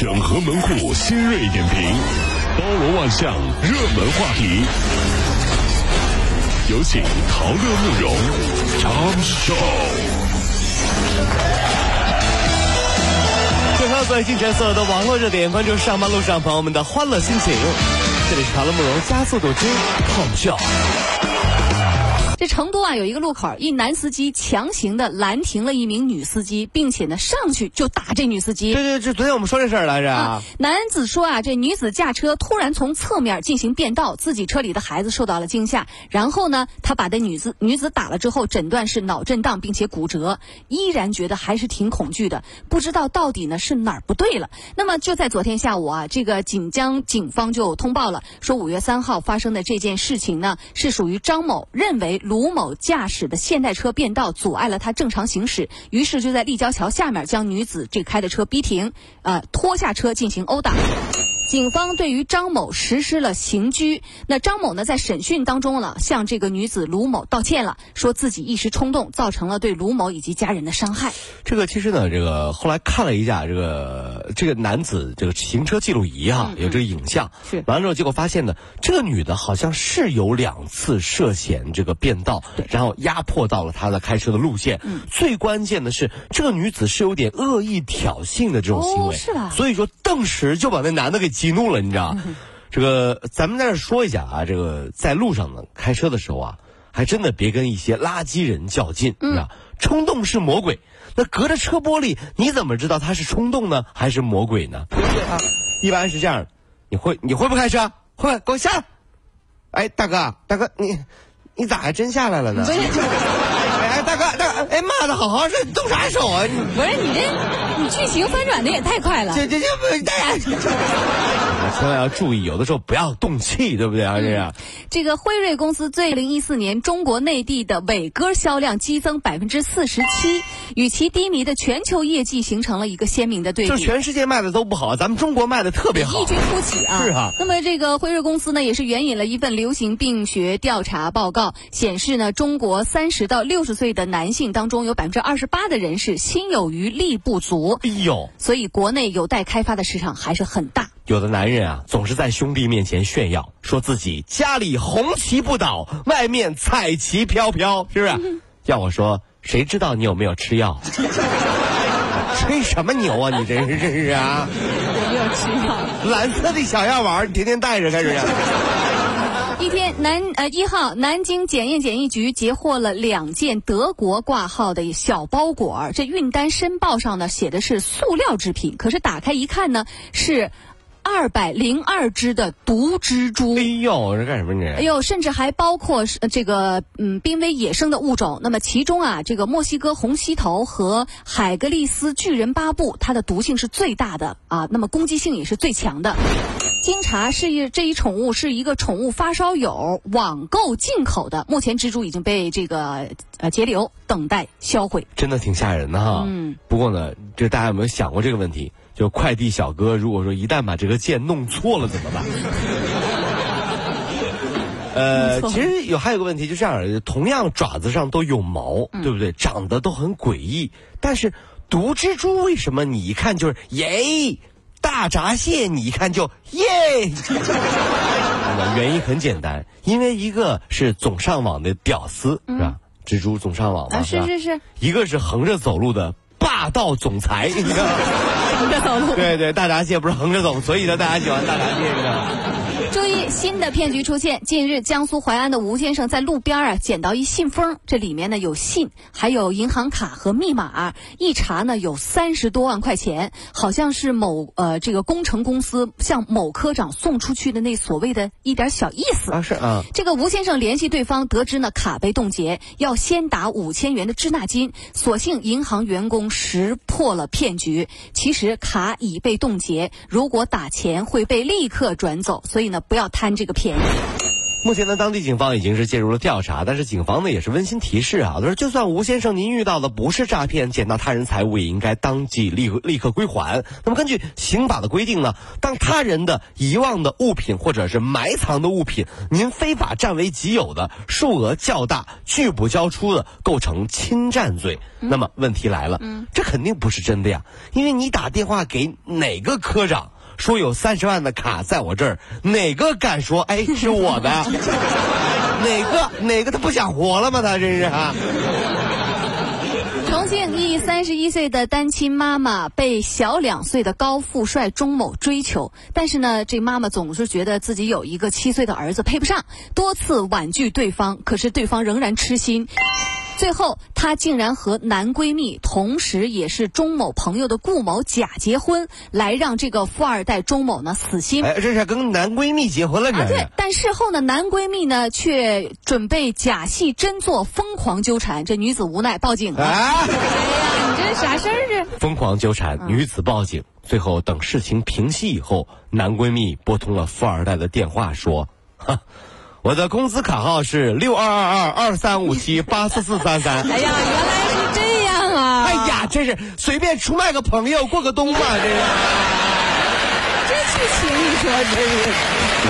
整合门户新锐点评，包罗万象，热门话题。有请陶乐慕容长寿。整合最近所有的网络热点，关注上班路上朋友们的欢乐心情。这里是陶乐慕容加速度之 Tom Show。这成都啊，有一个路口，一男司机强行的拦停了一名女司机，并且呢上去就打这女司机。对对，这昨天我们说这事儿来着。啊男子说啊，这女子驾车突然从侧面进行变道，自己车里的孩子受到了惊吓。然后呢，他把这女子女子打了之后，诊断是脑震荡并且骨折，依然觉得还是挺恐惧的，不知道到底呢是哪儿不对了。那么就在昨天下午啊，这个锦江警方就通报了，说五月三号发生的这件事情呢，是属于张某认为。卢某驾驶的现代车变道，阻碍了他正常行驶，于是就在立交桥下面将女子这开的车逼停，呃，拖下车进行殴打。警方对于张某实施了刑拘。那张某呢，在审讯当中呢，向这个女子卢某道歉了，说自己一时冲动，造成了对卢某以及家人的伤害。这个其实呢，这个后来看了一下这个这个男子这个行车记录仪哈，有这个影像，是完了之后，结果发现呢，这个女的好像是有两次涉嫌这个变道，然后压迫到了他的开车的路线。嗯，最关键的是，这个女子是有点恶意挑衅的这种行为，是吧？所以说，顿时就把那男的给。激怒了，你知道？这个咱们在这说一下啊，这个在路上呢，开车的时候啊，还真的别跟一些垃圾人较劲，是吧？冲动是魔鬼，那隔着车玻璃，你怎么知道他是冲动呢，还是魔鬼呢？一般是这样，你会你会不开车？会，给我下来。哎，大哥，大哥，你你咋还真下来了呢？哎，大哥，大哥，哎骂的，好好说，动啥手啊？不是你这，你剧情翻转的也太快了。这这这不，大家千万要注意，有的时候不要动气，对不对啊？这样。这个辉瑞公司最二零一四年中国内地的伟哥销量激增百分之四十七，与其低迷的全球业绩形成了一个鲜明的对比。就全世界卖的都不好，咱们中国卖的特别好，异军突起啊！是啊。那么这个辉瑞公司呢，也是援引了一份流行病学调查报告，显示呢，中国三十到六十岁的男性当中，有百分之二十八的人是心有余力不足。哎呦，所以国内有待开发的市场还是很大。有的男人啊，总是在兄弟面前炫耀，说自己家里红旗不倒，外面彩旗飘飘，是不是？要我说，谁知道你有没有吃药？吹什么牛啊！你真是真是啊！有没有吃药？蓝色的小药丸，你天天带着干什么？一天，南呃一号南京检验检疫局截获了两件德国挂号的小包裹，这运单申报上呢写的是塑料制品，可是打开一看呢是。二百零二只的毒蜘蛛，哎呦，这干什么你？哎呦，甚至还包括是这个嗯濒危野生的物种。那么其中啊，这个墨西哥红犀头和海格力斯巨人巴布，它的毒性是最大的啊，那么攻击性也是最强的。经查，是一这一宠物是一个宠物发烧友网购进口的。目前蜘蛛已经被这个呃截留，等待销毁。真的挺吓人的哈。嗯。不过呢，这大家有没有想过这个问题？就快递小哥，如果说一旦把这个件弄错了怎么办？呃，其实有还有个问题，就这样，同样爪子上都有毛，对不对？长得都很诡异，但是毒蜘蛛为什么你一看就是耶？大闸蟹你一看就耶？原因很简单，因为一个是总上网的屌丝，是吧？蜘蛛总上网嘛，是是是，一个是横着走路的霸道总裁，对对，大闸蟹不是横着走，所以呢，大家喜欢大闸蟹，知道吗？新的骗局出现。近日，江苏淮安的吴先生在路边啊捡到一信封，这里面呢有信，还有银行卡和密码。一查呢，有三十多万块钱，好像是某呃这个工程公司向某科长送出去的那所谓的一点小意思啊是啊。这个吴先生联系对方，得知呢卡被冻结，要先打五千元的滞纳金。所幸银行员工识破了骗局，其实卡已被冻结，如果打钱会被立刻转走，所以呢。不要贪这个便宜。目前呢，当地警方已经是介入了调查，但是警方呢也是温馨提示啊，他说就算吴先生您遇到的不是诈骗，捡到他人财物也应该当即立立刻归还。那么根据刑法的规定呢，当他人的遗忘的物品或者是埋藏的物品，您非法占为己有的，数额较大，拒不交出的，构成侵占罪。那么问题来了，这肯定不是真的呀，因为你打电话给哪个科长？说有三十万的卡在我这儿，哪个敢说哎是我的？哪个哪个他不想活了吗？他真是。重庆一三十一岁的单亲妈妈被小两岁的高富帅钟某追求，但是呢，这妈妈总是觉得自己有一个七岁的儿子配不上，多次婉拒对方，可是对方仍然痴心。最后，她竟然和男闺蜜，同时也是钟某朋友的顾某假结婚，来让这个富二代钟某呢死心。哎，这是跟男闺蜜结婚了，啊？对，但事后呢，男闺蜜呢却准备假戏真做，疯狂纠缠。这女子无奈报警了。哎呀，你这啥事儿啊？疯狂纠缠，女子报警。最后等事情平息以后，男闺蜜拨通了富二代的电话，说：“哈。”我的工资卡号是六二二二二三五七八四四三三。哎呀，原来是这样啊！哎呀，真是随便出卖个朋友过个冬嘛，这是。这剧情你说真是。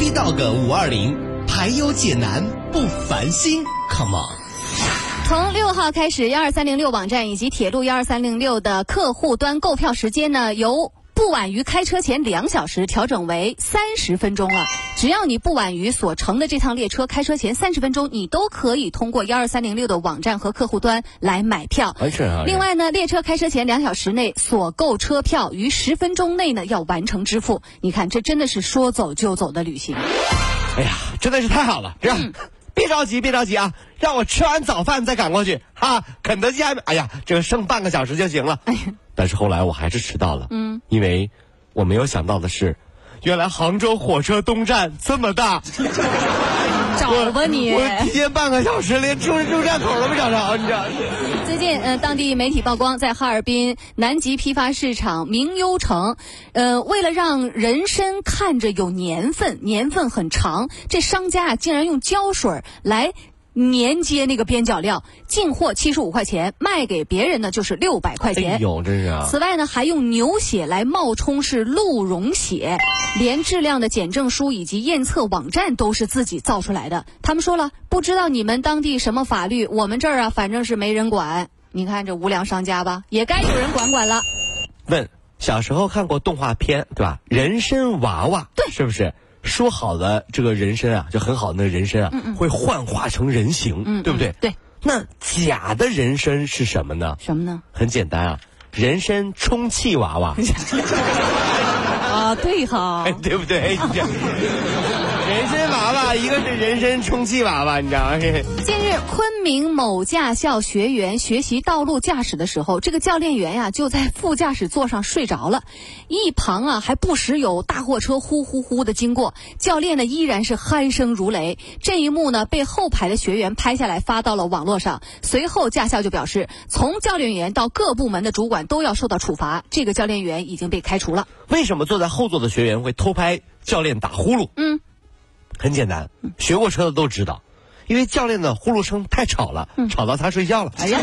B dog 五二零，排忧解难不烦心，Come on！从六号开始，幺二三零六网站以及铁路幺二三零六的客户端购票时间呢，由。不晚于开车前两小时，调整为三十分钟了。只要你不晚于所乘的这趟列车开车前三十分钟，你都可以通过幺二三零六的网站和客户端来买票。啊另外呢，列车开车前两小时内所购车票于十分钟内呢要完成支付。你看，这真的是说走就走的旅行。哎呀，真的是太好了！这样，别着急，别着急啊，让我吃完早饭再赶过去哈。肯德基还……哎呀，这个剩半个小时就行了。哎呀。但是后来我还是迟到了，嗯，因为我没有想到的是，原来杭州火车东站这么大，找吧你，我提前半个小时连出入站口都没找着，你知道？最近，呃，当地媒体曝光，在哈尔滨南极批发市场明优城，呃，为了让人参看着有年份，年份很长，这商家啊竟然用胶水来。粘接那个边角料，进货七十五块钱，卖给别人呢就是六百块钱。哎呦，真是啊！此外呢，还用牛血来冒充是鹿茸血，连质量的检证书以及验测网站都是自己造出来的。他们说了，不知道你们当地什么法律，我们这儿啊，反正是没人管。你看这无良商家吧，也该有人管管了。问：小时候看过动画片对吧？人参娃娃，对，是不是？说好的这个人参啊，就很好的那个人参啊，会幻化成人形，对不对？对。那假的人参是什么呢？什么呢？很简单啊，人参充气娃娃。啊，对哈，对不对？人参娃娃，一个是人参充气娃娃，你知道吗？昆明某驾校学员学习道路驾驶的时候，这个教练员呀就在副驾驶座上睡着了，一旁啊还不时有大货车呼呼呼的经过，教练呢依然是鼾声如雷。这一幕呢被后排的学员拍下来发到了网络上。随后驾校就表示，从教练员到各部门的主管都要受到处罚，这个教练员已经被开除了。为什么坐在后座的学员会偷拍教练打呼噜？嗯。很简单，学过车的都知道，因为教练的呼噜声太吵了，吵到他睡觉了。哎呀，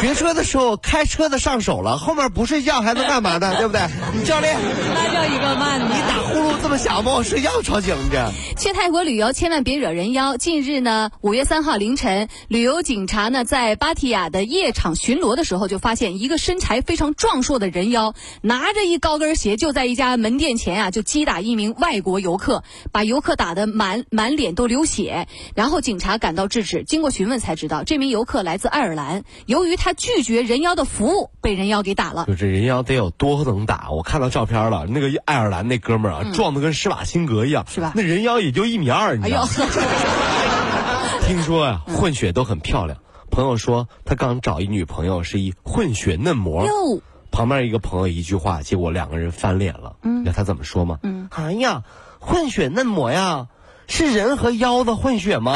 学车的时候开车的上手了，后面不睡觉还能干嘛呢？对不对？教练，那叫一个慢。你打呼噜这么响，把我睡觉吵醒了，去泰国旅游千万别惹人妖。近日呢，五月三号凌晨，旅游警察呢在芭提雅的夜场巡逻的时候，就发现一个身材非常壮硕的人妖，拿着一高跟鞋就在一家门店前啊就击打一名外国游客，把游客打得满满脸都流血。然后警察赶到制止，经过询问才知道，这名游客来自爱尔兰，由于他拒绝人妖的服务，被人妖给打了。就这人妖得有多能打？我看到照片了，那个爱尔兰那哥们儿啊，壮的跟施瓦辛格一样，嗯是吧那人妖也就一米二，你知道吗？，听说呀、混血都很漂亮。朋友说他刚找一女朋友是一混血嫩模，哟，旁边一个朋友一句话，结果两个人翻脸了。嗯，你知道他怎么说吗？嗯，哎呀，混血嫩模呀，是人和妖的混血吗？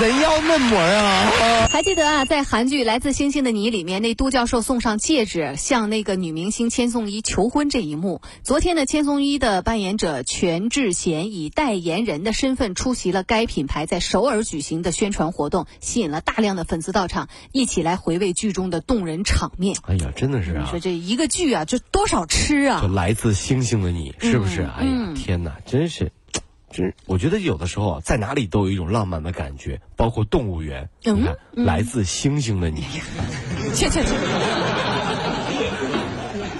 人妖嫩模啊！还记得啊，在韩剧《来自星星的你》里面，那都教授送上戒指向那个女明星千颂伊求婚这一幕。昨天呢，千颂伊的扮演者全智贤以代言人的身份出席了该品牌在首尔举行的宣传活动，吸引了大量的粉丝到场，一起来回味剧中的动人场面。哎呀，真的是啊你说，这一个剧啊，就多少吃啊就！来自星星的你，是不是？嗯哎呀，天哪，真是，我觉得有的时候啊，在哪里都有一种浪漫的感觉，包括动物园。嗯你看，来自星星的你，去去去！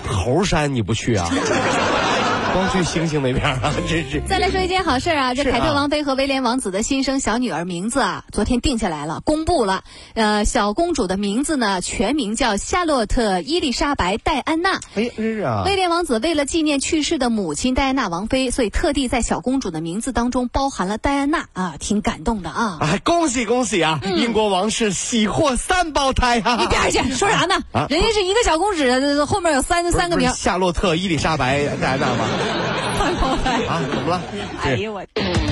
猴山你不去啊？光去星星那边啊，真是。再来说一件好事啊，这凯特王妃和威廉王子的新生小女儿名字啊，昨天定下来了，公布了。呃，小公主的名字呢，全名叫夏洛特·伊丽莎白·戴安娜。哎，真是啊。威廉王子为了纪念去世的母亲戴安娜王妃，所以特地在小公主的名字当中包含了戴安娜啊，挺感动的啊。哎，恭喜恭喜啊！英国王室喜获三胞胎啊！你边去，说啥呢？啊人家是一个小公主，后面有三三个名夏洛特·伊丽莎白戴安娜吗？啊，怎么了？哎呦我。